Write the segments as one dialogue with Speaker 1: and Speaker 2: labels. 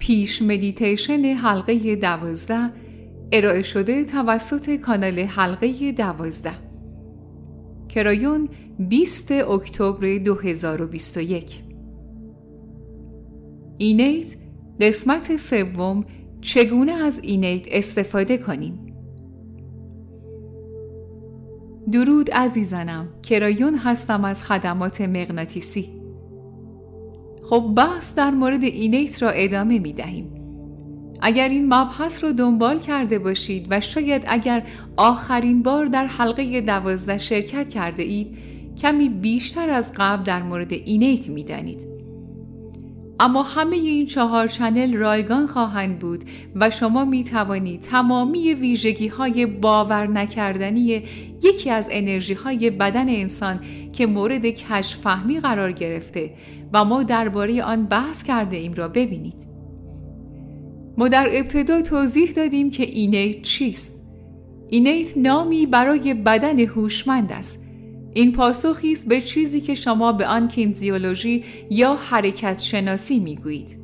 Speaker 1: پیش مدیتیشن حلقه دوازده ارائه شده توسط کانال حلقه دوازده. کرایون 20 اکتبر 2021 innate قسمت سوم چگونه از innate استفاده کنیم؟ درود عزیزانم کرایون هستم از خدمات مغناطیسی. خب بحث در مورد اینیت را ادامه می دهیم اگر این مبحث رو دنبال کرده باشید و شاید اگر آخرین بار در حلقه دوازده شرکت کرده اید کمی بیشتر از قبل در مورد اینیت می دانید. اما همه این چهار چنل رایگان خواهند بود و شما می توانید تمامی ویژگی های باور نکردنی یکی از انرژی های بدن انسان که مورد کشف فهمی قرار گرفته و ما درباره آن بحث کرده ایم را ببینید. ما در ابتدا توضیح دادیم که اینیت چیست؟ اینیت نامی برای بدن هوشمند است. این پاسخی است به چیزی که شما به آن کینزیولوژی یا حرکت شناسی می‌گویید.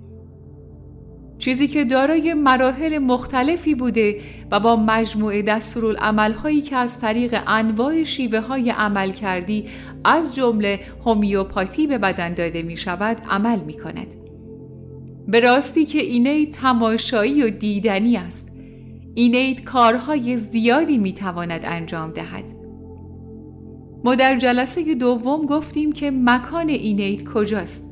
Speaker 1: چیزی که دارای مراحل مختلفی بوده و با مجموعه دستورالعملهایی که از طریق انواع شیوه های عمل کردی از جمله هومیوپاتی به بدن داده می شود عمل می کند. به راستی که اینید تماشایی و دیدنی است اینید کارهای زیادی می‌تواند انجام دهد ما در جلسه دوم گفتیم که مکان اینید کجاست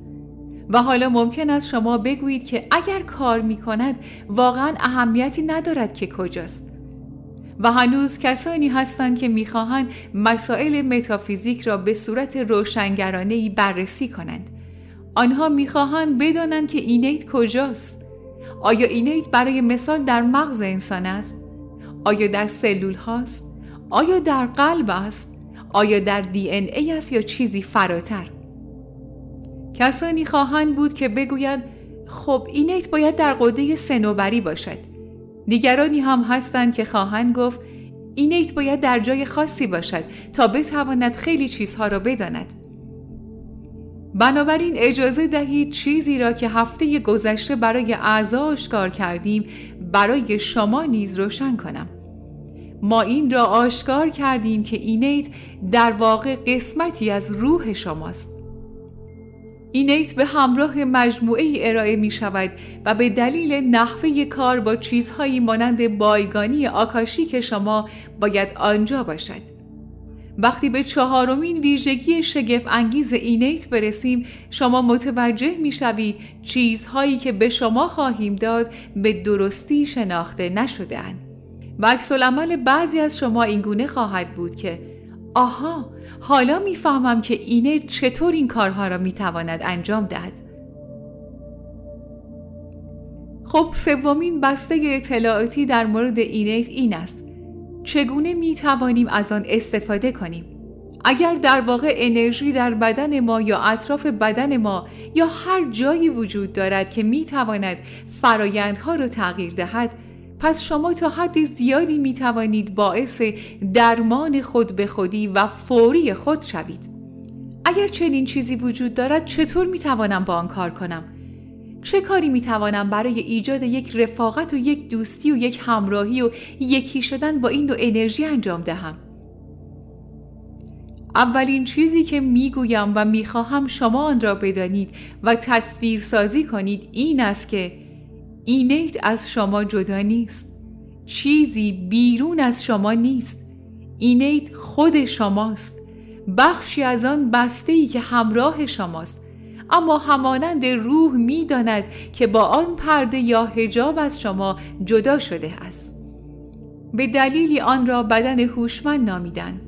Speaker 1: و حالا ممکن است شما بگویید که اگر کار می کند واقعا اهمیتی ندارد که کجاست. و هنوز کسانی هستند که می‌خواهند مسائل متافیزیک را به صورت روشنگرانه بررسی کنند. آنها می‌خواهند بدانند که اینیت کجاست. آیا اینیت برای مثال در مغز انسان است؟ آیا در سلول هاست؟ آیا در قلب است؟ آیا در دی این ای است یا چیزی فراتر؟ کسانی خواهند بود که بگویند خب اینیت باید در قده سنوبری باشد. دیگرانی هم هستند که خواهند گفت اینیت باید در جای خاصی باشد تا بتواند خیلی چیزها را بداند. بنابراین اجازه دهید چیزی را که هفته گذشته برای اعضا آشکار کردیم برای شما نیز روشن کنم. ما این را آشکار کردیم که اینیت در واقع قسمتی از روح شماست اینیت به همراه مجموعه ای ارائه می شود و به دلیل نحوه کار با چیزهایی مانند بایگانی آکاشی که شما باید آنجا باشد وقتی به چهارمین ویژگی شگفت انگیز اینیت برسیم شما متوجه می شوید چیزهایی که به شما خواهیم داد به درستی شناخته نشده اند. و عمل بعضی از شما اینگونه خواهد بود که آها حالا می‌فهمم که اینه چطور این کارها را می‌تواند انجام دهد خب سومین بسته اطلاعاتی در مورد اینیت این است چگونه می توانیم از آن استفاده کنیم؟ اگر در واقع انرژی در بدن ما یا اطراف بدن ما یا هر جایی وجود دارد که می تواند فرایندها را تغییر دهد پس شما تا حد زیادی می توانید باعث درمان خود به خودی و فوری خود شوید. اگر چنین چیزی وجود دارد چطور می توانم با آن کار کنم؟ چه کاری می توانم برای ایجاد یک رفاقت و یک دوستی و یک همراهی و یکی شدن با این دو انرژی انجام دهم؟ اولین چیزی که می‌گویم و می‌خواهم شما آن را بدانید و تصویر سازی کنید این است که اینیت از شما جدا نیست. چیزی بیرون از شما نیست. اینیت خود شماست. بخشی از آن بسته ای که همراه شماست. اما همانند روح می‌داند که با آن پرده یا هجاب از شما جدا شده است. به دلیلی آن را بدن هوشمند نامیدن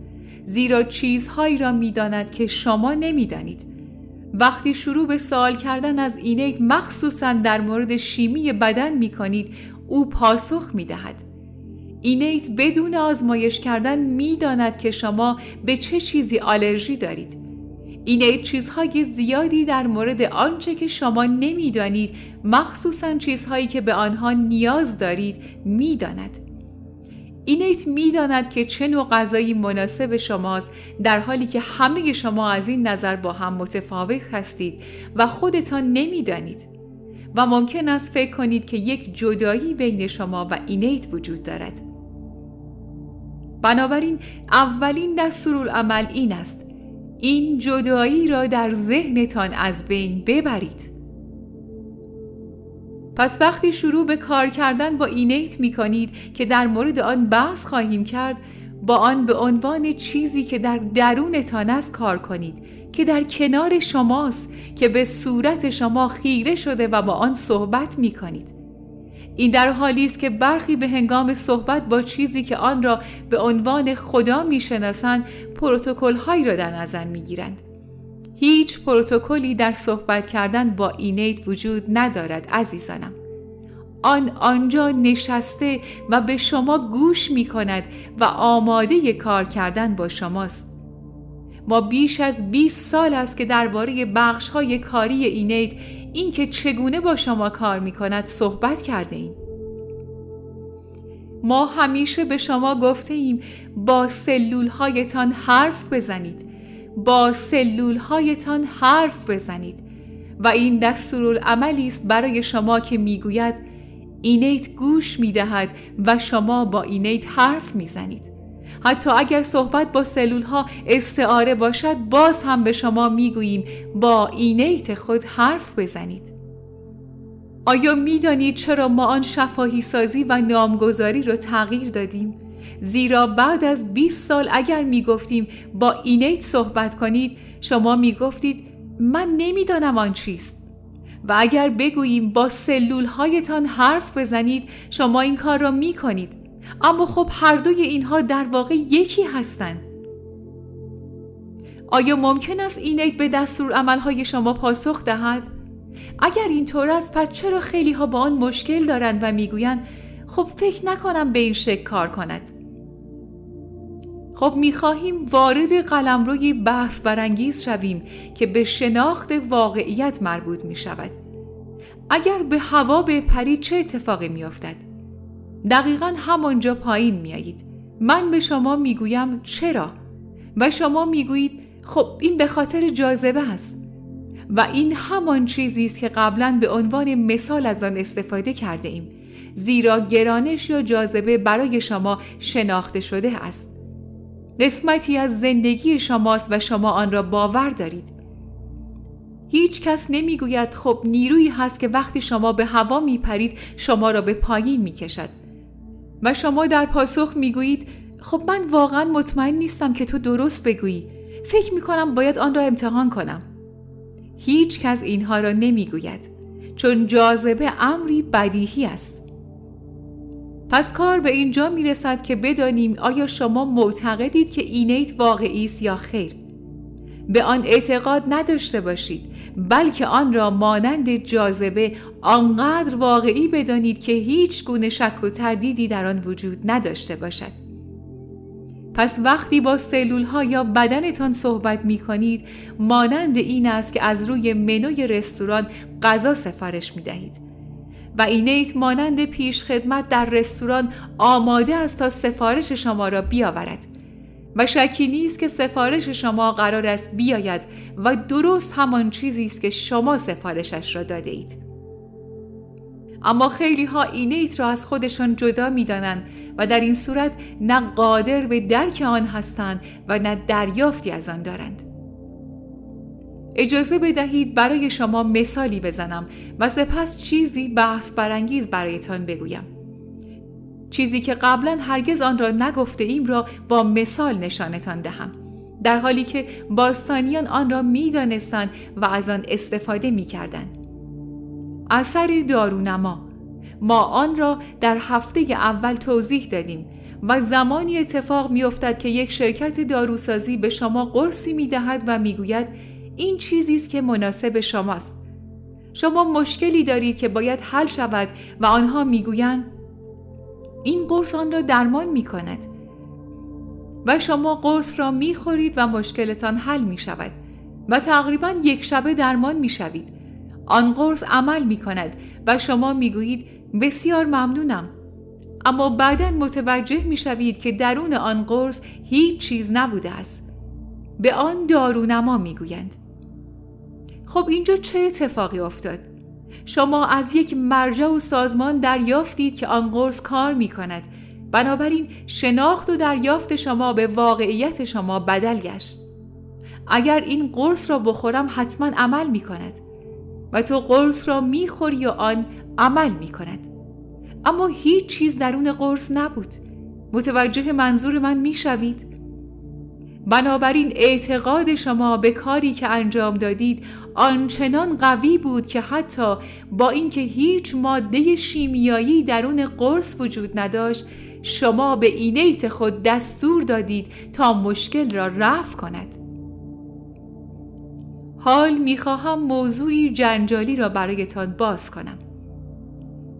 Speaker 1: زیرا چیزهایی را می‌داند که شما نمی‌دانید. وقتی شروع به سوال کردن از اینیت مخصوصا در مورد شیمی بدن می کنید او پاسخ می دهد. اینیت بدون آزمایش کردن می‌داند که شما به چه چیزی آلرژی دارید این چیزهای زیادی در مورد آنچه که شما نمی‌دانید مخصوصا چیزهایی که به آنها نیاز دارید می‌داند اینیت می‌داند که چه نوع غذایی مناسب شماست در حالی که همه شما از این نظر با هم متفاوت هستید و خودتان نمی‌دانید. و ممکن است فکر کنید که یک جدایی بین شما و اینیت وجود دارد. بنابراین اولین دستورالعمل این است. این جدایی را در ذهنتان از بین ببرید. پس وقتی شروع به کار کردن با اینیت می کنید که در مورد آن بحث خواهیم کرد با آن به عنوان چیزی که در درونتان است کار کنید که در کنار شماست که به صورت شما خیره شده و با آن صحبت می کنید. این در حالی است که برخی به هنگام صحبت با چیزی که آن را به عنوان خدا می‌شناسند پروتکل هایی را در نظر می گیرند. هیچ پروتکلی در صحبت کردن با اینیت وجود ندارد عزیزانم. آن آنجا نشسته و به شما گوش می کند و آماده کار کردن با شماست. ما بیش از 20 سال است که درباره بخش های کاری اینیت اینکه چگونه با شما کار می کند صحبت کرده ایم. ما همیشه به شما گفته ایم با سلول هایتان حرف بزنید با سلول هایتان حرف بزنید و این دستورالعملی است برای شما که می‌گوید اینیت گوش می‌دهد و شما با اینیت حرف می‌زنید حتی اگر صحبت با سلول ها استعاره باشد باز هم به شما می‌گوییم با اینیت خود حرف بزنید آیا می‌دانید چرا ما آن شفاهی سازی و نامگذاری را تغییر دادیم؟ زیرا بعد از 20 سال اگر می‌گفتیم با اینیت صحبت کنید شما می‌گفتید من نمی‌دانم آن چیست. و اگر بگوییم با سلول هایتان حرف بزنید شما این کار را می کنید اما خب هر دوی اینها در واقع یکی هستند. آیا ممکن است اینیت به دستور عملهای شما پاسخ دهد؟ اگر اینطور است پس چرا خیلی ها با آن مشکل دارند و می‌گویند خب فکر نکنم به این شکل کار کند؟ خب می‌خواهیم وارد قلمروی بحث برانگیز شویم که به شناخت واقعیت مربوط می شود. اگر به هوا بپرید چه اتفاقی میافتد؟ دقیقا همانجا پایین میایید. من به شما می‌گویم چرا؟ و شما می‌گویید خب این به خاطر جاذبه است. و این همان چیزی است که قبلا به عنوان مثال از آن استفاده کرده ایم. زیرا گرانش یا جاذبه برای شما شناخته شده است. قسمتی از زندگی شماست و شما آن را باور دارید. هیچ کس نمی‌گوید خب نیرویی هست که وقتی شما به هوا میپرید شما را به پایین می‌کشد. و شما در پاسخ می‌گویید خب من واقعا مطمئن نیستم که تو درست بگویی. فکر می‌کنم باید آن را امتحان کنم. هیچ کس اینها را نمی‌گوید چون جاذبه امری بدیهی است. پس کار به اینجا می رسد که بدانیم آیا شما معتقدید که اینیت واقعی است یا خیر. به آن اعتقاد نداشته باشید بلکه آن را مانند جاذبه آنقدر واقعی بدانید که هیچ گونه شک و تردیدی در آن وجود نداشته باشد. پس وقتی با سلول ها یا بدنتان صحبت می کنید مانند این است که از روی منوی رستوران غذا سفارش می دهید و اینیت مانند پیش خدمت در رستوران آماده است تا سفارش شما را بیاورد و شکی نیست که سفارش شما قرار است بیاید و درست همان چیزی است که شما سفارشش را داده اید. اما خیلی ها اینیت را از خودشان جدا می دانند و در این صورت نه قادر به درک آن هستند و نه دریافتی از آن دارند. اجازه بدهید برای شما مثالی بزنم و سپس چیزی بحث برانگیز برایتان بگویم. چیزی که قبلا هرگز آن را نگفته ایم را با مثال نشانتان دهم. در حالی که باستانیان آن را می دانستند و از آن استفاده می کردن. اثر دارونما ما آن را در هفته اول توضیح دادیم و زمانی اتفاق می افتد که یک شرکت داروسازی به شما قرصی می دهد و می گوید این چیزی است که مناسب شماست. شما مشکلی دارید که باید حل شود و آنها می‌گویند این قرص آن را درمان می کند و شما قرص را می خورید و مشکلتان حل می شود و تقریبا یک شبه درمان می شوید آن قرص عمل می کند و شما می گویید بسیار ممنونم. اما بعدا متوجه می شوید که درون آن قرص هیچ چیز نبوده است. به آن دارونما می گویند خب اینجا چه اتفاقی افتاد؟ شما از یک مرجع و سازمان دریافتید که آن قرص کار می کند بنابراین شناخت و دریافت شما به واقعیت شما بدل گشت اگر این قرص را بخورم حتما عمل می کند و تو قرص را می خوری و آن عمل می کند اما هیچ چیز درون قرص نبود متوجه منظور من می شوید؟ بنابراین اعتقاد شما به کاری که انجام دادید آنچنان قوی بود که حتی با اینکه هیچ ماده شیمیایی درون قرص وجود نداشت شما به اینیت خود دستور دادید تا مشکل را رفع کند. حال می‌خواهم موضوعی جنجالی را برایتان باز کنم.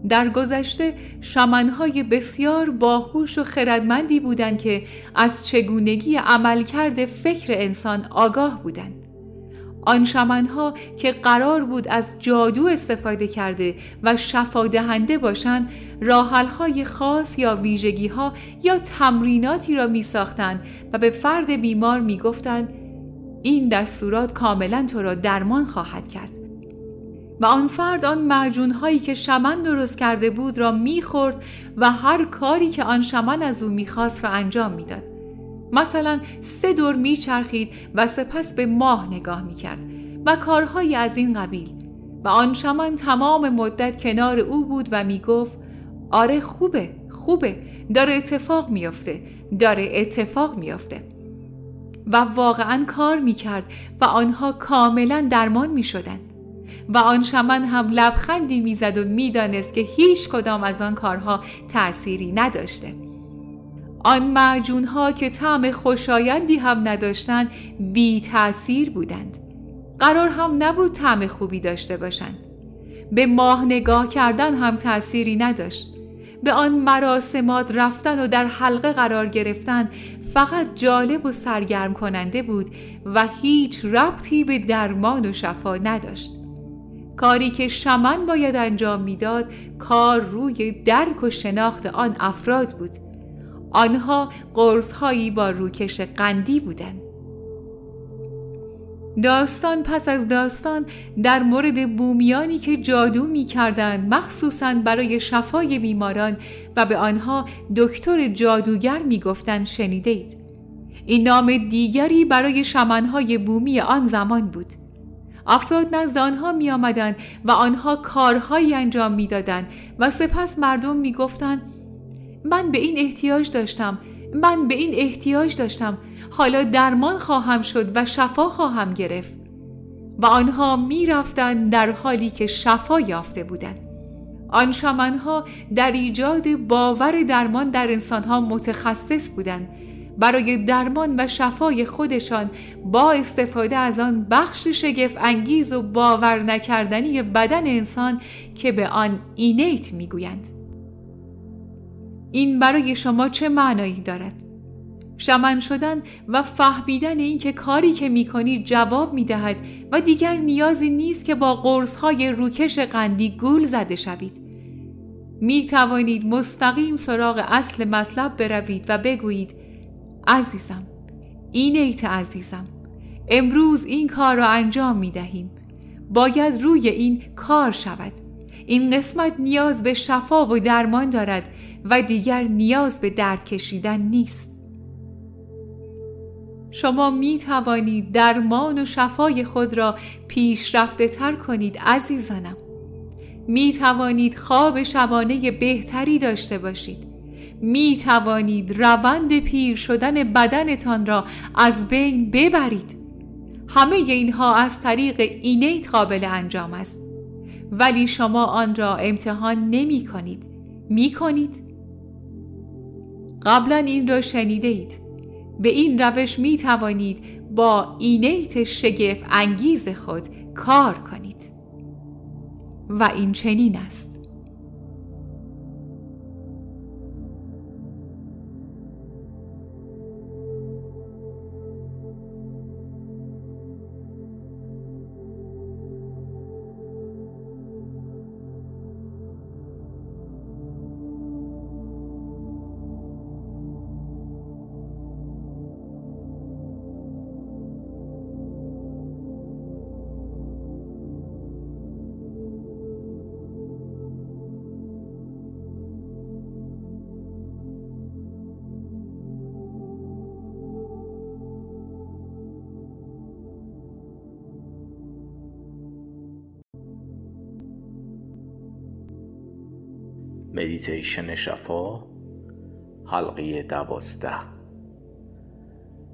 Speaker 1: در گذشته شمنهای بسیار باهوش و خردمندی بودند که از چگونگی عملکرد فکر انسان آگاه بودند. آن شمنها که قرار بود از جادو استفاده کرده و شفادهنده باشند راحلهای خاص یا ویژگیها یا تمریناتی را می ساختند و به فرد بیمار می گفتند این دستورات کاملا تو را درمان خواهد کرد و آن فرد آن معجون هایی که شمن درست کرده بود را می‌خورد و هر کاری که آن شمن از او می‌خواست را انجام می‌داد. مثلا سه دور میچرخید و سپس به ماه نگاه می‌کرد و کارهایی از این قبیل. و آن شمن تمام مدت کنار او بود و می‌گفت آره خوبه خوبه داره اتفاق میافته داره اتفاق میافته. و واقعا کار می‌کرد و آنها کاملا درمان می‌شدند. و آن شمن هم لبخندی می‌زد و می‌دانست که هیچ کدام از آن کارها تأثیری نداشته. آن معجون ها که طعم خوشایندی هم نداشتند بی تأثیر بودند. قرار هم نبود طعم خوبی داشته باشند. به ماه نگاه کردن هم تأثیری نداشت. به آن مراسمات رفتن و در حلقه قرار گرفتن فقط جالب و سرگرم کننده بود و هیچ ربطی به درمان و شفا نداشت. کاری که شمن باید انجام می‌داد کار روی درک و شناخت آن افراد بود آنها قرصهایی با روکش قندی بودند داستان پس از داستان در مورد بومیانی که جادو می کردن مخصوصا برای شفای بیماران و به آنها دکتر جادوگر می گفتن شنیدید. این نام دیگری برای شمنهای بومی آن زمان بود. افراد نزد آنها می آمدن و آنها کارهایی انجام می دادن و سپس مردم می گفتن من به این احتیاج داشتم من به این احتیاج داشتم حالا درمان خواهم شد و شفا خواهم گرفت و آنها می رفتن در حالی که شفا یافته بودند. آن شمنها در ایجاد باور درمان در انسانها متخصص بودند برای درمان و شفای خودشان با استفاده از آن بخش شگف انگیز و باور نکردنی بدن انسان که به آن اینیت می‌گویند. این برای شما چه معنایی دارد؟ شمن شدن و فهمیدن اینکه کاری که می‌کنید جواب می‌دهد و دیگر نیازی نیست که با قرصهای روکش قندی گول زده شوید. می توانید مستقیم سراغ اصل مطلب بروید و بگویید عزیزم این ایت عزیزم امروز این کار را انجام می دهیم. باید روی این کار شود. این قسمت نیاز به شفا و درمان دارد و دیگر نیاز به درد کشیدن نیست. شما می توانید درمان و شفای خود را پیشرفته تر کنید عزیزانم. می توانید خواب شبانه بهتری داشته باشید. می توانید روند پیر شدن بدنتان را از بین ببرید. همه اینها از طریق اینیت قابل انجام است. ولی شما آن را امتحان نمی کنید. می کنید؟ قبلا این را شنیده اید. به این روش می توانید با اینیت شگف انگیز خود کار کنید. و این چنین است.
Speaker 2: مدیتیشن شفا حلقه دوازده.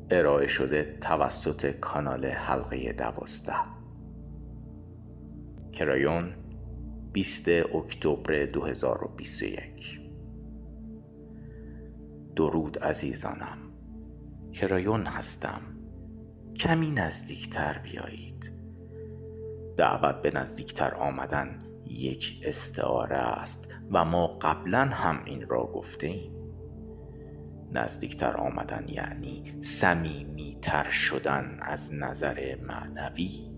Speaker 2: ارائه شده توسط کانال حلقه دوازده. کرایون 20 اکتبر 2021 درود عزیزانم. کرایون هستم. کمی نزدیکتر بیایید. دعوت به نزدیکتر آمدن یک استعاره است و ما قبلا هم این را گفته ایم نزدیکتر آمدن یعنی تر شدن از نظر معنوی.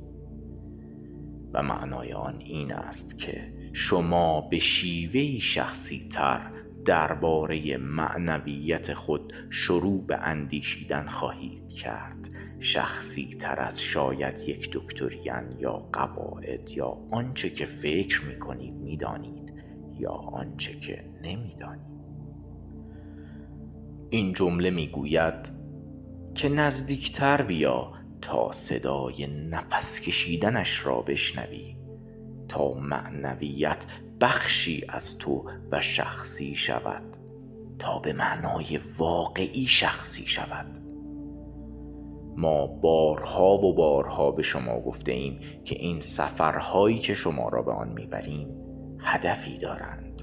Speaker 2: و معنای آن این است که شما به شیوهی شخصی تر درباره معنویت خود شروع به اندیشیدن خواهید کرد. شخصی تر از شاید یک دکتریان یا قواعد یا آنچه که فکر می کنید می دانید یا آنچه که نمی دانید این جمله می گوید که نزدیکتر بیا تا صدای نفس کشیدنش را بشنوی تا معنویت بخشی از تو و شخصی شود تا به معنای واقعی شخصی شود. ما بارها و بارها به شما گفته ایم که این سفرهایی که شما را به آن می‌بریم هدفی دارند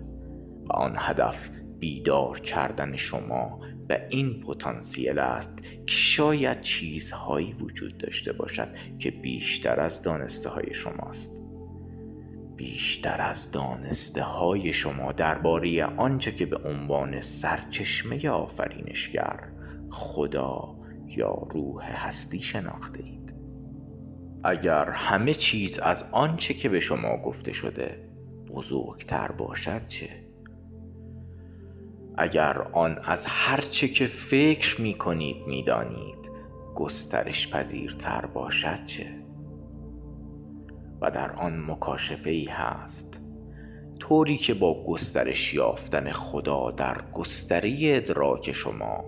Speaker 2: و آن هدف بیدار کردن شما و این پتانسیل است که شاید چیزهایی وجود داشته باشد که بیشتر از دانسته های شماست. بیشتر از دانسته های شما درباره آنچه که به عنوان سرچشمه آفرینشگر خدا یا روح هستی شناخته اید اگر همه چیز از آنچه که به شما گفته شده بزرگتر باشد چه؟ اگر آن از هرچه که فکر می کنید می دانید گسترش پذیرتر باشد چه؟ و در آن مکاشفه ای هست طوری که با گسترش یافتن خدا در گستری ادراک شما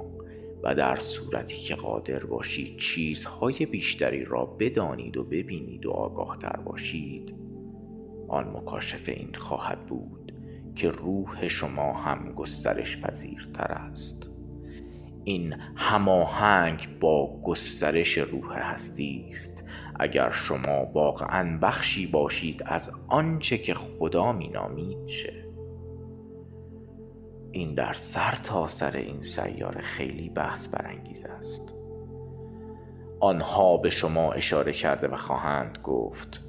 Speaker 2: و در صورتی که قادر باشید چیزهای بیشتری را بدانید و ببینید و آگاهتر باشید آن مکاشفه این خواهد بود که روح شما هم گسترش پذیرتر است. این هماهنگ با گسترش روح هستی است. اگر شما واقعا بخشی باشید از آنچه که خدا مینامید شه این در سر تا سر این سیاره خیلی بحث برانگیز است. آنها به شما اشاره کرده و خواهند گفت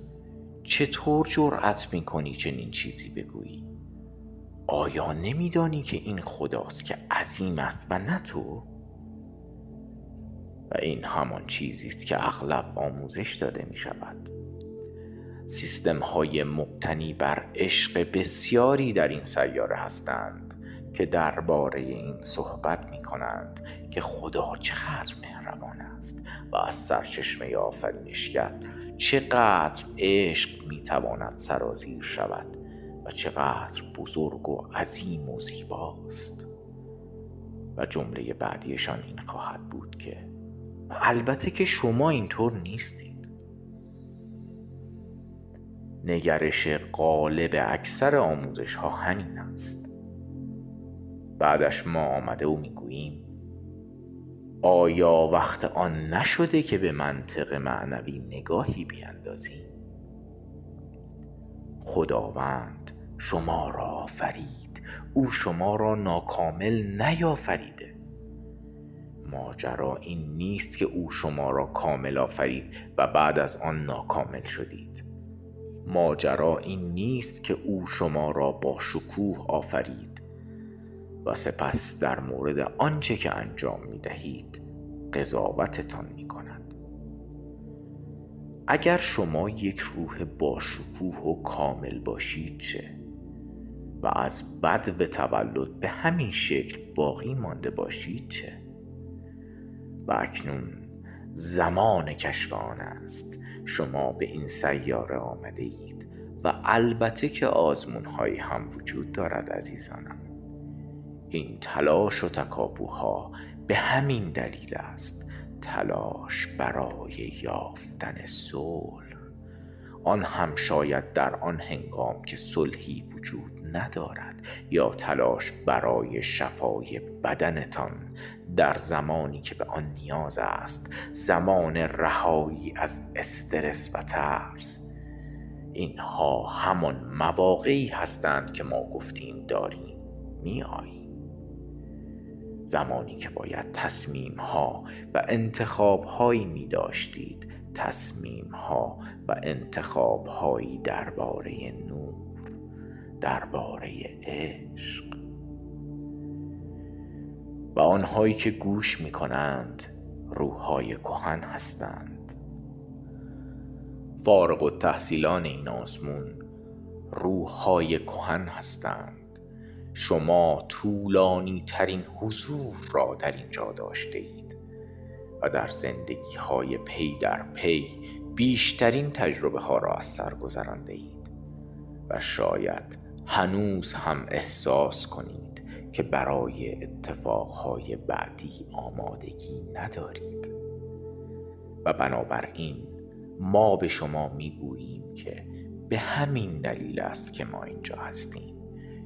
Speaker 2: چطور جرأت می‌کنی چنین چیزی بگویی؟ آیا نمیدانی که این خداست که عظیم است و نه تو؟ و این همان چیزی است که اغلب آموزش داده می شود سیستم های مبتنی بر عشق بسیاری در این سیاره هستند. که درباره این صحبت می کنند که خدا چقدر مهربان است و از سرچشمه آفرینشگر چقدر عشق می تواند سرازیر شود و چقدر بزرگ و عظیم و زیباست. و جمله بعدیشان این خواهد بود که البته که شما اینطور نیستید. نگرش قالب اکثر آموزش ها همین است. بعدش ما آمده و می‌گوییم آیا وقت آن نشده که به منطق معنوی نگاهی بیندازیم خداوند شما را آفرید. او شما را ناکامل نیافریده. ماجرا این نیست که او شما را کامل آفرید و بعد از آن ناکامل شدید. ماجرا این نیست که او شما را با شکوه آفرید. و سپس در مورد آنچه که انجام می دهید قضاوتتان می کند اگر شما یک روح با شکوه و کامل باشید چه؟ و از بد و تولد به همین شکل باقی مانده باشید چه؟ و اکنون زمان کشف آن است. شما به این سیاره آمده اید و البته که آزمون هایی هم وجود دارد عزیزانم. این تلاش و تکاپوها به همین دلیل است تلاش برای یافتن صلح. آن هم شاید در آن هنگام که صلحی وجود ندارد یا تلاش برای شفای بدنتان در زمانی که به آن نیاز است زمان رهایی از استرس و ترس. اینها همان مواقعی هستند که ما گفتیم داریم. میایی زمانی که باید تصمیم ها و انتخاب هایی می داشتید تصمیم ها و انتخاب هایی درباره نور درباره عشق. و آنهایی که گوش می کنند روحهای کهن هستند. فارغ و تحصیلان این آزمون روحهای کهن هستند. شما طولانی ترین حضور را در اینجا داشته اید و در زندگی های پی در پی بیشترین تجربه ها را از سر گذرانده اید و شاید هنوز هم احساس کنید که برای اتفاقهای بعدی آمادگی ندارید. و بنابراین ما به شما می‌گوییم که به همین دلیل است که ما اینجا هستیم.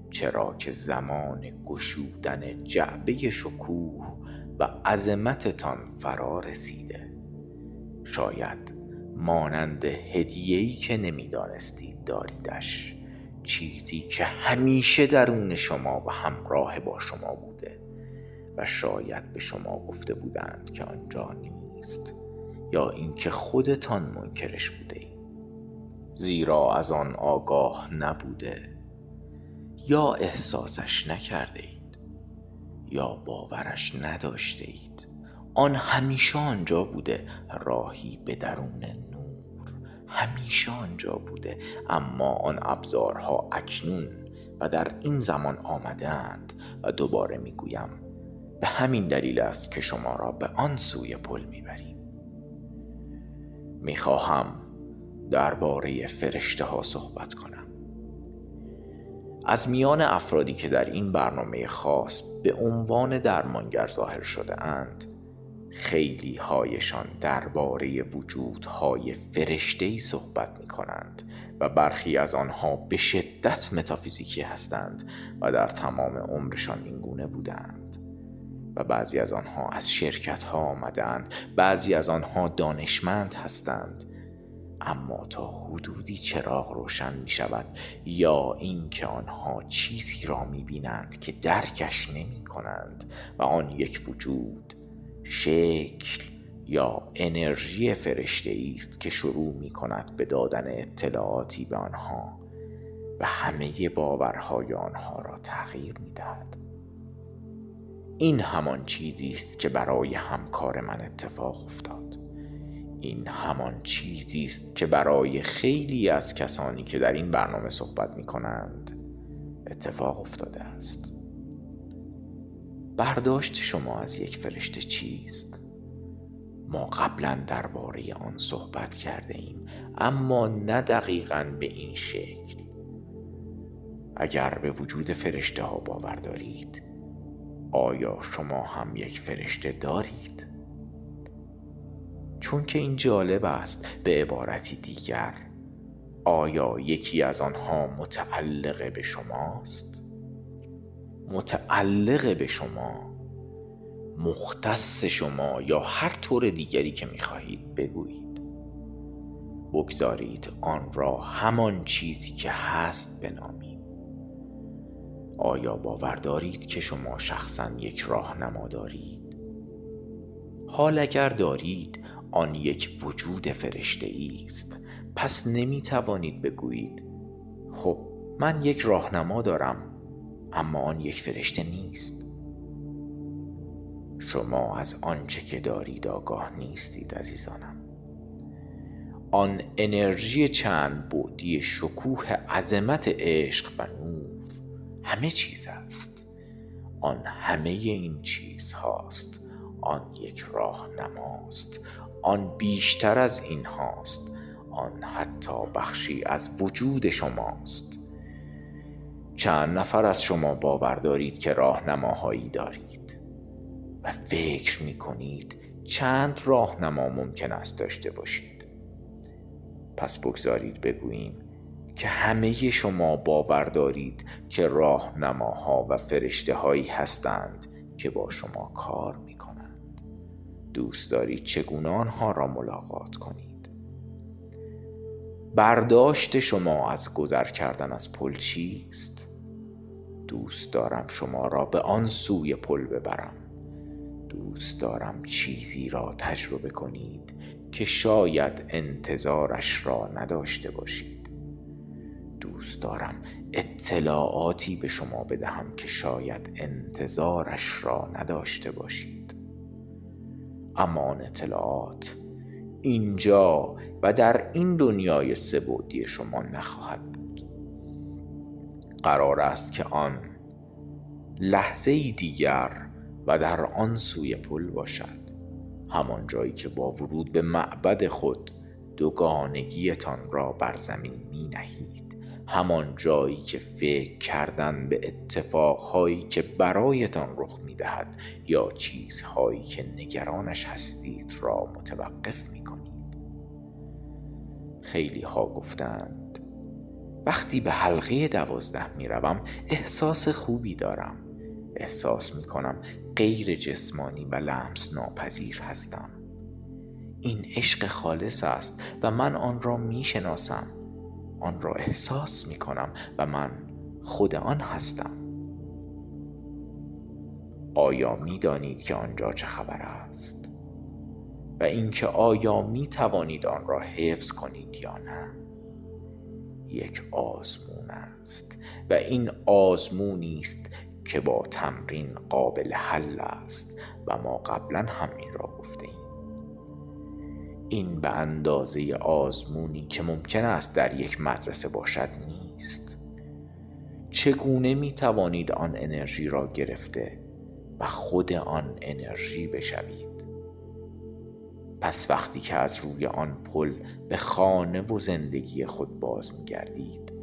Speaker 2: چرا که زمان گشودن جعبه شکوه و عظمتتان فرا رسیده. شاید مانند هدیه‌ای که نمی‌دانستید داریدش چیزی که همیشه درون شما و همراه با شما بوده و شاید به شما گفته بودند که آنجا نیست یا اینکه خودتان منکرش بوده زیرا از آن آگاه نبوده یا احساسش نکرده اید یا باورش نداشته اید. آن همیشه آنجا بوده راهی به درون نور. همیشه آنجا بوده اما آن ابزارها اکنون و در این زمان آمدند و دوباره می‌گویم به همین دلیل است که شما را به آن سوی پل می‌بریم. می‌خواهم درباره فرشته ها صحبت کنم. از میان افرادی که در این برنامه خاص به عنوان درمانگر ظاهر شده اند خیلی هایشان درباره وجودهای فرشته صحبت می کنند و برخی از آنها به شدت متافیزیکی هستند و در تمام عمرشان این گونه بودند و بعضی از آنها از شرکت ها آمدند بعضی از آنها دانشمند هستند اما تا حدودی چراغ روشن می شود یا اینکه آنها چیزی را می بینند که درکش نمی کنند و آن یک وجود شکل یا انرژی فرشته است که شروع می کند به دادن اطلاعاتی به آنها و همه باورهای آنها را تغییر می دهد. این همان چیزی است که برای همکار من اتفاق افتاد این همان چیزی است که برای خیلی از کسانی که در این برنامه صحبت می کنند اتفاق افتاده است برداشت شما از یک فرشته چیست؟ ما قبلا درباره آن صحبت کرده ایم اما نه دقیقا به این شکل اگر به وجود فرشته ها باور دارید آیا شما هم یک فرشته دارید؟ چون که این جالب است به عبارتی دیگر آیا یکی از آنها متعلق به شماست؟ متعلق به شما مختص شما یا هر طور دیگری که می‌خواهید بگویید. بگذارید آن را همان چیزی که هست بنامیم. آیا باور دارید که شما شخصا یک راهنما دارید؟ حال اگر دارید آن یک وجود فرشته است. پس نمی توانید بگویید خب من یک راهنما دارم اما آن یک فرشته نیست. شما از آنچه که دارید آگاه نیستید عزیزانم. آن انرژی چند بعدی شکوه عظمت عشق و نور همه چیز است. آن همه این چیز هاست آن یک راهنماست. آن بیشتر از این هاست آن حتی بخشی از وجود شماست. چند نفر از شما باور دارید که راهنماهایی دارید و فکر می کنید چند راهنما ممکن است داشته باشید. پس بگذارید بگوییم که همه شما باور دارید که راهنماها و فرشته هایی هستند که با شما کار می دوست دارید چگونه آنها را ملاقات کنید؟ برداشت شما از گذر کردن از پل چیست؟ دوست دارم شما را به آن سوی پل ببرم. دوست دارم چیزی را تجربه کنید که شاید انتظارش را نداشته باشید. دوست دارم اطلاعاتی به شما بدهم که شاید انتظارش را نداشته باشید. اما آن اطلاعات. اینجا و در این دنیای سبودی شما نخواهد بود. قرار است که آن لحظه دیگر و در آن سوی پل باشد. همان جایی که با ورود به معبد خود دوگانگیتان را بر زمین می نهید همان جایی که فکر کردن به اتفاقهایی که برایتان رخ می دهد یا چیزهایی که نگرانش هستید را متوقف می کنید خیلی ها گفتند وقتی به حلقه دوازده می روم احساس خوبی دارم. احساس می کنم غیر جسمانی و لمس ناپذیر هستم. این عشق خالص است و من آن را می شناسم آن را احساس می کنم و من خود آن هستم. آیا می دانید که آنجا چه خبر است؟ و اینکه آیا می توانید آن را حفظ کنید یا نه؟ یک آزمون است و این آزمونی است که با تمرین قابل حل است و ما قبلا همین را گفته ایم این به اندازه آزمونی که ممکن است در یک مدرسه باشد نیست. چگونه می توانید آن انرژی را گرفته و خود آن انرژی بشوید؟ پس وقتی که از روی آن پل به خانه و زندگی خود باز می گردید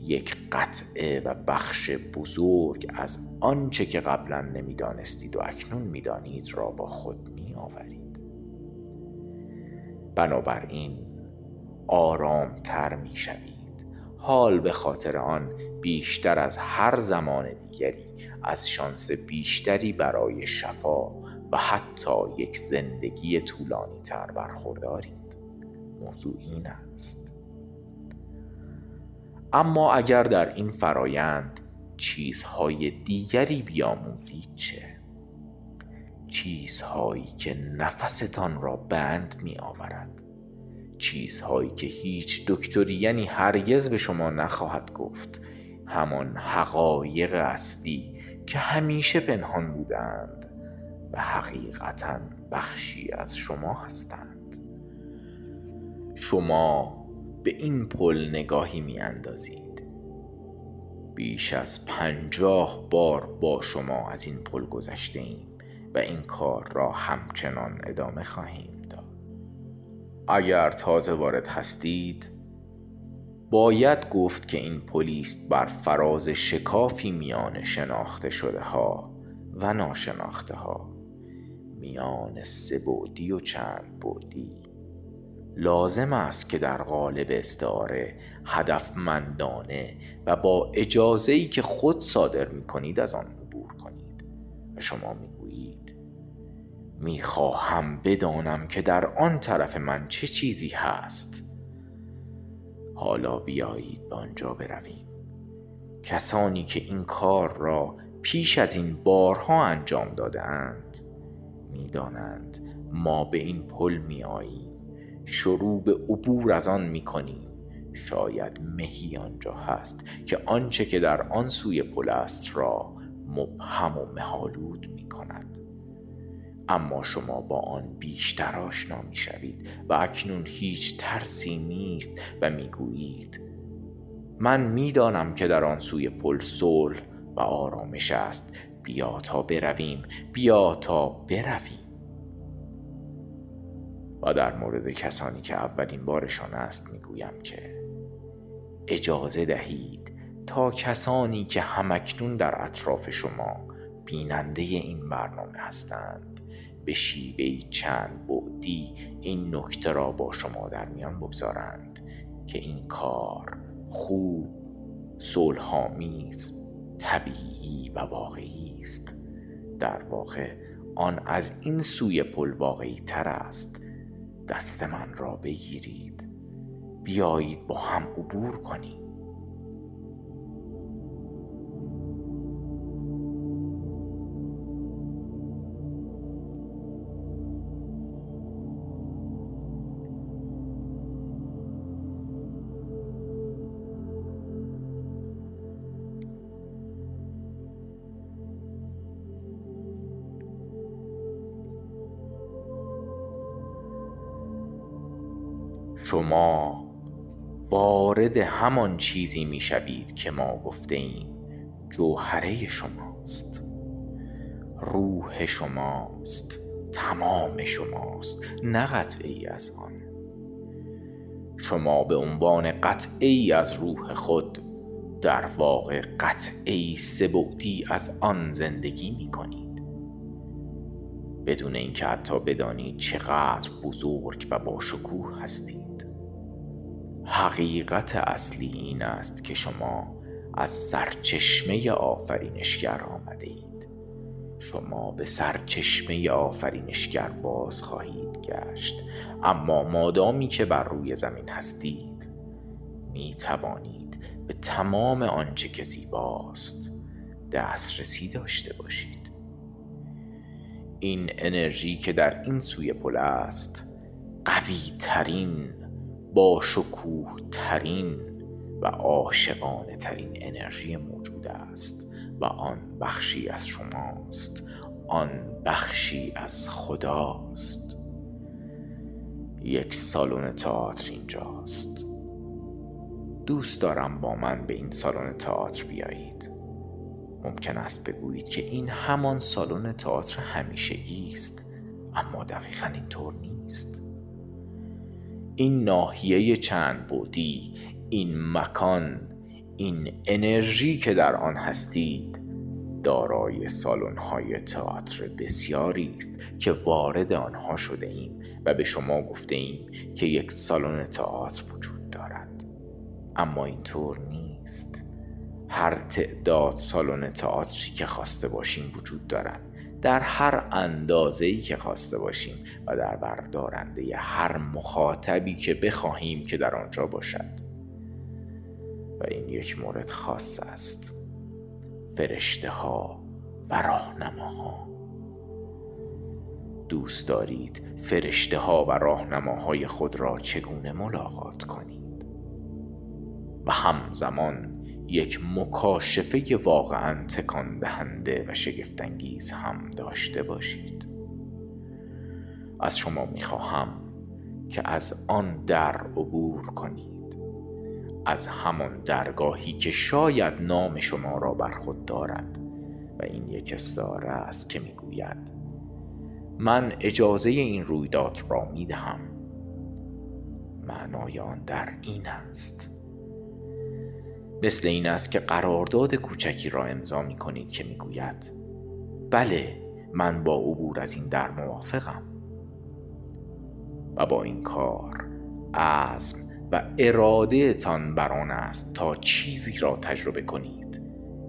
Speaker 2: یک قطعه و بخش بزرگ از آنچه که قبلا نمی‌دانستید و اکنون می‌دانید را با خود می آورید بنابراین آرامتر می شوید حال به خاطر آن بیشتر از هر زمان دیگری از شانس بیشتری برای شفا و حتی یک زندگی طولانی تر برخوردارید. موضوع این است. اما اگر در این فرایند چیزهای دیگری بیاموزید چه؟ چیزهایی که نفستان را بند می آورد. چیزهایی که هیچ دکتری یعنی هرگز به شما نخواهد گفت. همان حقایق اصلی که همیشه پنهان بودند و حقیقتا بخشی از شما هستند. شما به این پل نگاهی می اندازید. بیش از پنجاه بار با شما از این پل گذشته ایم و این کار را همچنان ادامه خواهیم داد. اگر تازه وارد هستید باید گفت که این پلیست بر فراز شکافی میان شناخته شده ها و ناشناخته ها. میان سه بودی و چند بودی. لازم است که در قالب استعاره هدفمندانه و با اجازه ای که خود صادر می کنید از آن عبور کنید. و شما می می خواهم بدانم که در آن طرف من چه چیزی هست. حالا بیایید به آنجا برویم. کسانی که این کار را پیش از این بارها انجام داده اند می‌دانند ما به این پل می آییم شروع به عبور از آن می کنیم شاید مهی آنجا هست که آنچه که در آن سوی پل است را مبهم و مهالود می کند اما شما با آن بیشتر آشنا می شوید و اکنون هیچ ترسی نیست و می گویید من می‌دانم که در آن سوی پل صلح و آرامش است. بیا تا برویم بیا تا برویم. و در مورد کسانی که اولین بارشان است می‌گویم که اجازه دهید تا کسانی که همکنون در اطراف شما بیننده این برنامه هستند به شیوهی چند بعدی این نکته را با شما در میان بگذارند که این کار خوب صلحآمیز طبیعی و واقعی است. در واقع آن از این سوی پل واقعی تر است. دست من را بگیرید. بیایید با هم عبور کنیم. شما وارد همان چیزی می شوید که ما گفته ایم جوهره شماست. روح شماست تمام شماست نه قطعی از آن. شما به عنوان قطعی از روح خود در واقع قطعی سبودی از آن زندگی می کنید. بدون اینکه حتی بدانید چقدر بزرگ و با شکوه هستید. حقیقت اصلی این است که شما از سرچشمه آفرینشگر آمده اید شما به سرچشمه آفرینشگر باز خواهید گشت. اما مادامی که بر روی زمین هستید می توانید به تمام آنچه که زیباست دسترسی داشته باشید. این انرژی که در این سوی پل است قوی ترین با شکوه ترین و عاشقانه ترین انرژی موجود است و آن بخشی از شماست آن بخشی از خداست. یک سالن تئاتر اینجاست. دوست دارم با من به این سالن تئاتر بیایید. ممکن است بگویید که این همان سالن تئاتر همیشگی است اما دقیقا اینطور نیست. این ناحیه چند بودی این مکان این انرژی که در آن هستید. دارای سالن های تئاتر بسیاری است که وارد آنها شده ایم و به شما گفته ایم که یک سالن تئاتر وجود دارد. اما اینطور نیست. هر تعداد سالن تئاتری که خواسته باشیم وجود دارد. در هر اندازه ای که خواسته باشیم و در بردارنده هر مخاطبی که بخواهیم که در آنجا باشد. و این یک مورد خاص است. فرشته ها و راهنماها. دوست دارید فرشته ها و راهنماهای خود را چگونه ملاقات کنید؟ و همزمان یک مکاشفه واقعا تکان دهنده و شگفتانگیز هم داشته باشید. از شما می‌خواهم که از آن در عبور کنید. از همان درگاهی که شاید نام شما را بر خود دارد. و این یک استاره است که می‌گوید من اجازه این رویداد را می‌دهم. معنای آن در این است. مثل این است که قرارداد کوچکی را امضا می کنید که می گوید بله من با عبور از این در موافقم. و با این کار عزم و اراده تان بران است تا چیزی را تجربه کنید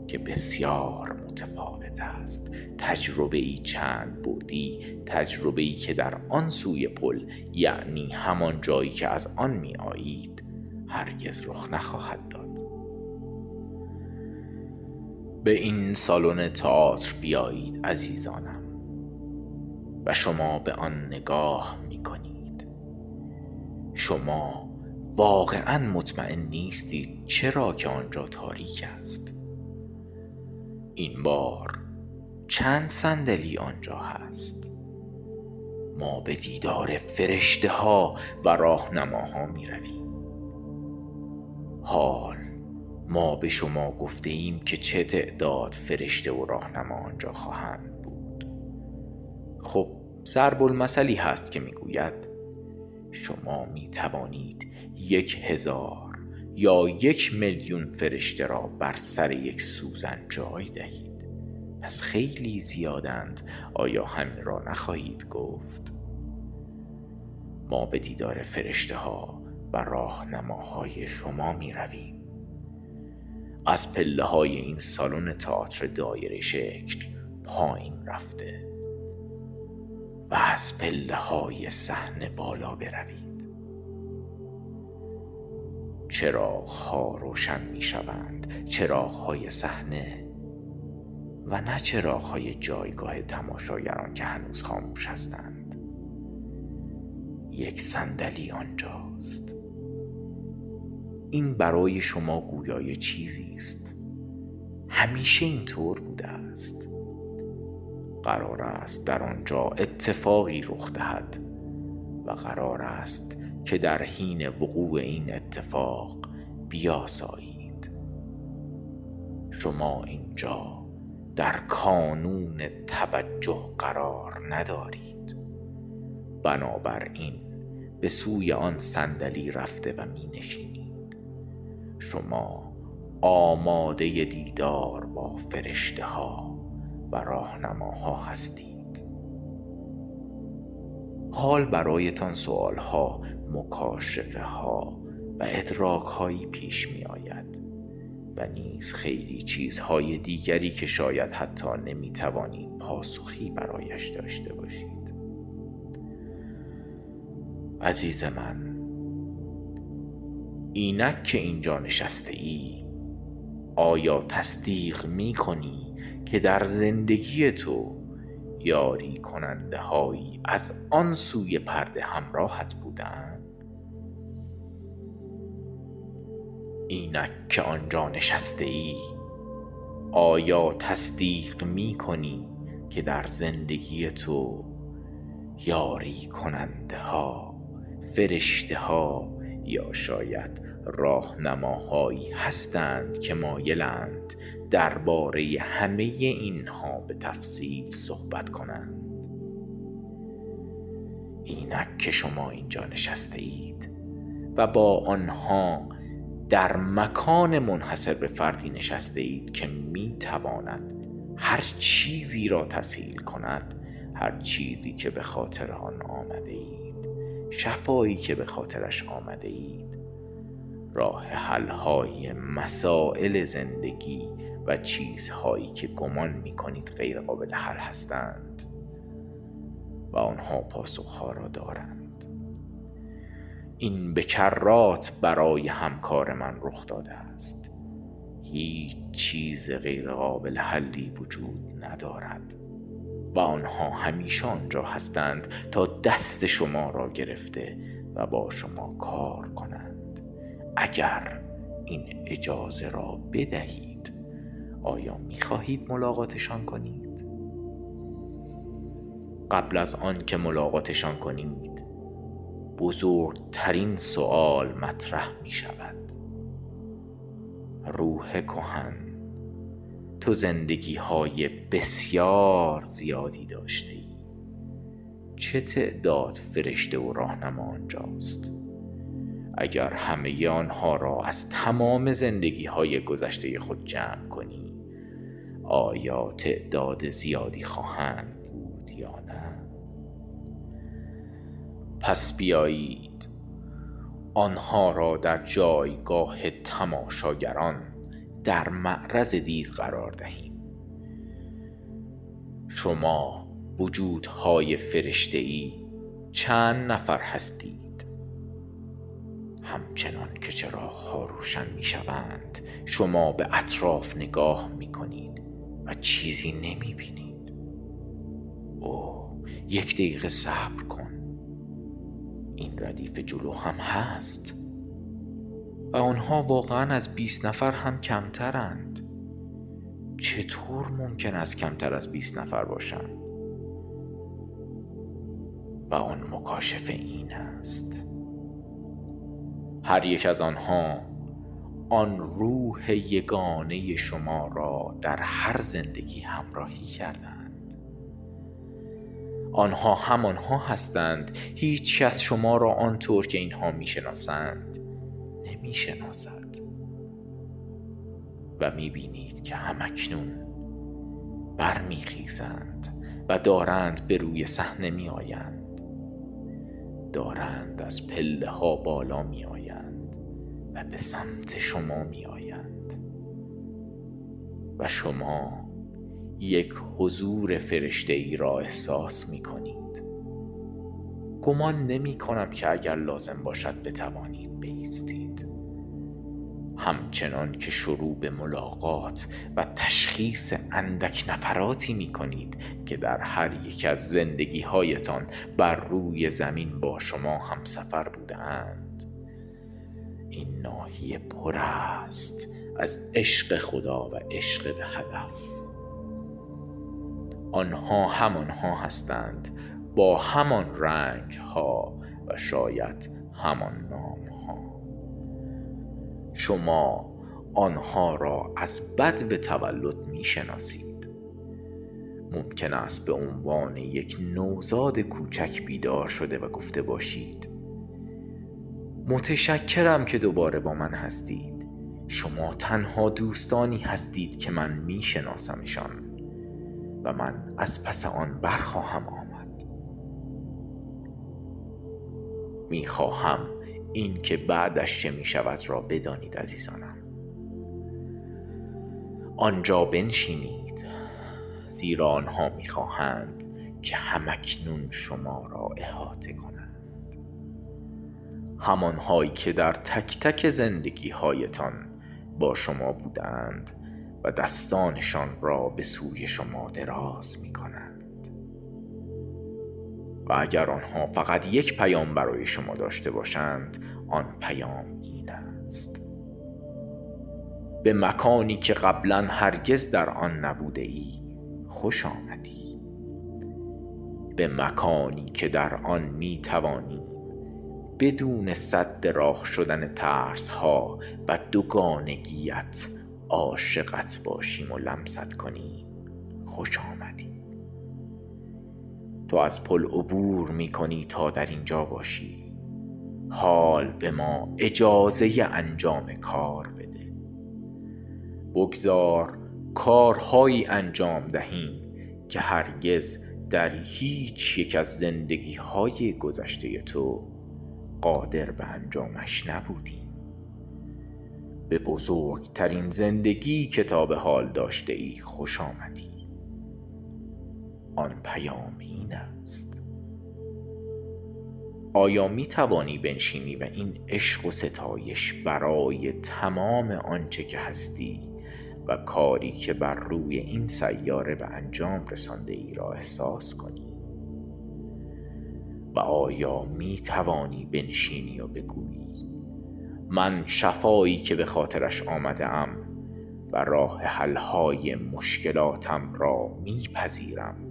Speaker 2: که بسیار متفاوت است. تجربه ای چند بودی تجربه ای که در آن سوی پل یعنی همان جایی که از آن می آیید هرگز رخ نخواهد داد. به این سالن تئاتر بیایید عزیزانم. و شما به آن نگاه می کنید شما واقعا مطمئن نیستید چرا که آنجا تاریک است. این بار چند صندلی آنجا هست. ما به دیدار فرشته ها و راهنماها می رویم حال ما به شما گفته ایم که چه تعداد فرشته و راهنما آنجا خواهند بود. خب ضرب المثلی هست که می‌گوید شما می توانید یک هزار یا یک میلیون فرشته را بر سر یک سوزن جای دهید. پس خیلی زیادند آیا همین را نخواهید گفت؟ ما به دیدار فرشته ها و راهنماهای شما می رویم از پله های این سالن تئاتر دایره شکل پایین رفته و از پله های صحنه بالا بروید. چراغ ها روشن می شوند چراغ های صحنه و نه چراغ های جایگاه تماشاگران که هنوز خاموش هستند. یک صندلی آنجاست. این برای شما گویای چیزی است. همیشه اینطور بوده است. قرار است در آنجا اتفاقی رخ دهد و قرار است که در حین وقوع این اتفاق بیاسایید. شما اینجا در کانون توجه قرار ندارید. بنابراین به سوی آن صندلی رفته و می نشینید. شما آماده دیدار با فرشته ها و راهنماها هستید. حال برایتان سوال ها مکاشفه ها و ادراک هایی پیش می آید و نیز خیلی چیزهای دیگری که شاید حتی نمی توانید پاسخی برایش داشته باشید. عزیز من اینک که اینجا نشسته ای آیا تصدیق می کنی که در زندگی تو یاری کننده هایی از آن سوی پرده همراهت بودند اینک که آنجا نشسته ای آیا تصدیق می کنی که در زندگی تو یاری کننده ها فرشته ها یا شاید راهنماهایی هستند که مایلند درباره همه اینها به تفصیل صحبت کنند. اینک که شما اینجا نشسته اید و با آنها در مکان منحصر به فردی نشسته اید که می تواند هر چیزی را تسهیل کند هر چیزی که به خاطر آن آمده اید. شفایی که به خاطرش آمده اید راه حلهای مسائل زندگی و چیزهایی که گمان می کنید غیر قابل حل هستند و آنها پاسخها را دارند. این به کرات برای همکار من رخ داده است. هیچ چیز غیر قابل حلی وجود ندارد. و آنها همیشه آنجا هستند تا دست شما را گرفته و با شما کار کنند اگر این اجازه را بدهید آیا می خواهید ملاقاتشان کنید؟ قبل از آن که ملاقاتشان کنید بزرگترین سوال مطرح می شود روح کهن تو زندگی های بسیار زیادی داشته ای. چه تعداد فرشته و راهنما آنجاست؟ اگر همه آنها را از تمام زندگی های گذشته خود جمع کنی آیا تعداد زیادی خواهند بود یا نه؟ پس بیایید آنها را در جایگاه تماشاگران در معرض دید قرار دهیم. شما وجودهای فرشته ای چند نفر هستید؟ همچنان که چراغ ها روشن می شوند شما به اطراف نگاه می کنید و چیزی نمی بینید او یک دقیقه صبر کن. این ردیف جلو هم هست. و آنها واقعا از 20 نفر هم کمترند. چطور ممکن است کمتر از 20 نفر باشند؟ و آن مکاشف این است. هر یک از آنها آن روح یگانه شما را در هر زندگی همراهی کردند. آنها همانها هستند. هیچ کس شما را آنطور که اینها می‌شناسند نمی‌شناسد و می‌بینید که همکنون برمیخیزند و دارند به روی صحنه میآیند. دارند از پله ها بالا میآیند و به سمت شما میآیند. و شما یک حضور فرشته ای را احساس می کنید گمان نمی کنم که اگر لازم باشد بتوانید بیستید. همچنان که شروع به ملاقات و تشخیص اندک نفراتی می کنید که در هر یک از زندگی هایتان بر روی زمین با شما هم سفر بودند این ناحیه پر است از عشق خدا و عشق به هدف. آنها همانها هستند با همان رنگ ها و شاید همان نام. شما آنها را از بد به تولد می شناسید ممکن است به عنوان یک نوزاد کوچک بیدار شده و گفته باشید متشکرم که دوباره با من هستید. شما تنها دوستانی هستید که من می شناسمشان و من از پس آن برخواهم آمد. می خواهم این که بعدش چه می شود را بدانید عزیزانم. آنجا بنشینید زیرا آنها می خواهند که همکنون شما را احاطه کنند. همانهایی که در تک تک زندگی هایتان با شما بودند و دستانشان را به سوی شما دراز می کنند و اگر آنها فقط یک پیام برای شما داشته باشند آن پیام این است. به مکانی که قبلا هرگز در آن نبوده ای خوش آمدی. به مکانی که در آن می توانی بدون صد راه شدن ترس ها و دوگانگیت عاشقت باشیم و لمست کنیم خوش آمدی. تو از پل عبور می کنی تا در اینجا باشی. حال به ما اجازه انجام کار بده. بگذار کارهایی انجام دهیم که هرگز در هیچ یک از زندگی های گذشته تو قادر به انجامش نبودیم. به بزرگترین زندگی کتاب حال داشته ای خوش آمدی. آن پیام این است. آیا می توانی بنشینی و این عشق و ستایش برای تمام آنچه که هستی و کاری که بر روی این سیاره به انجام رسانده ای را احساس کنی؟ و آیا می توانی بنشینی و بگویی من شفایی که به خاطرش آمده ام و راه حلهای مشکلاتم را میپذیرم؟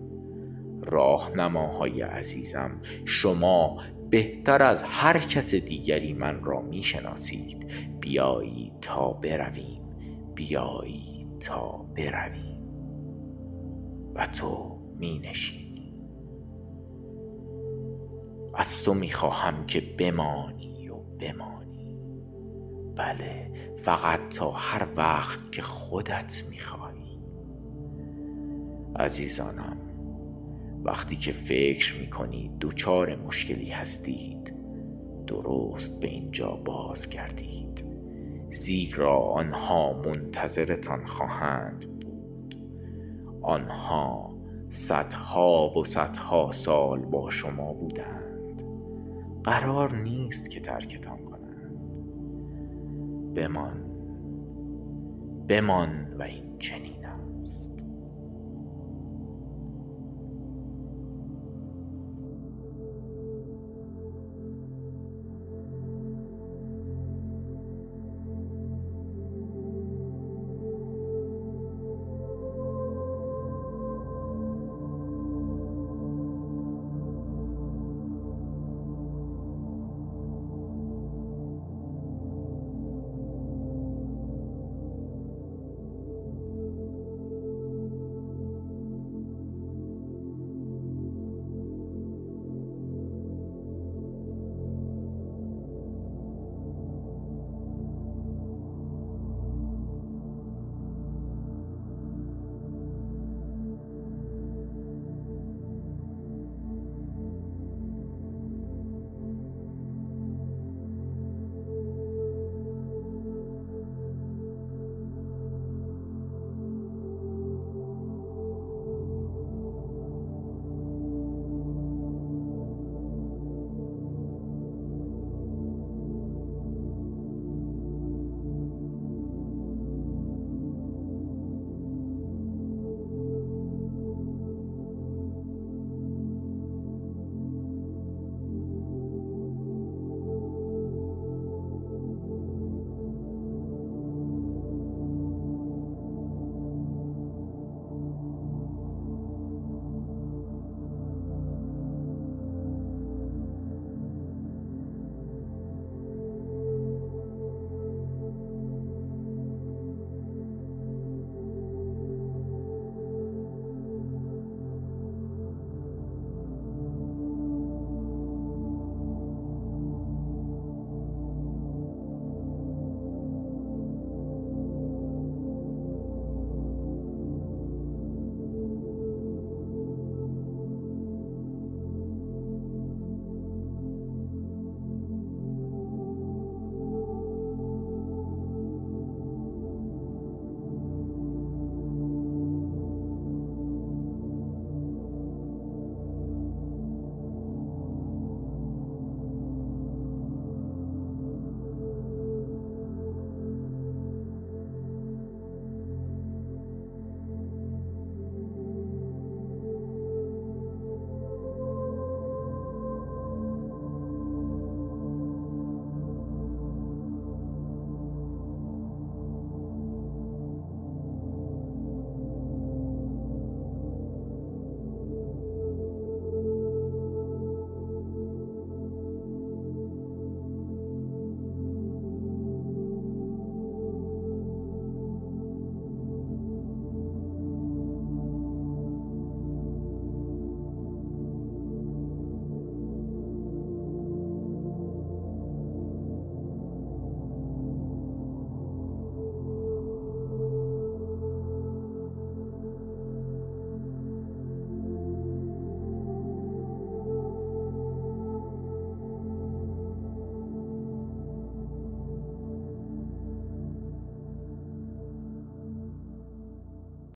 Speaker 2: راهنماهای عزیزم شما بهتر از هر کس دیگری من را می‌شناسید. بیایی تا برویم بیایی تا برویم. و تو می نشینی از تو می‌خواهم که بمانی و بمانی. بله فقط تا هر وقت که خودت می‌خوای عزیزانم وقتی که فکر می‌کنید دوچار مشکلی هستید درست به اینجا بازگردید زیرا آنها منتظرتان خواهند بود. آنها صدها و صدها سال با شما بودند. قرار نیست که ترکتان بمان بمان و این چنین.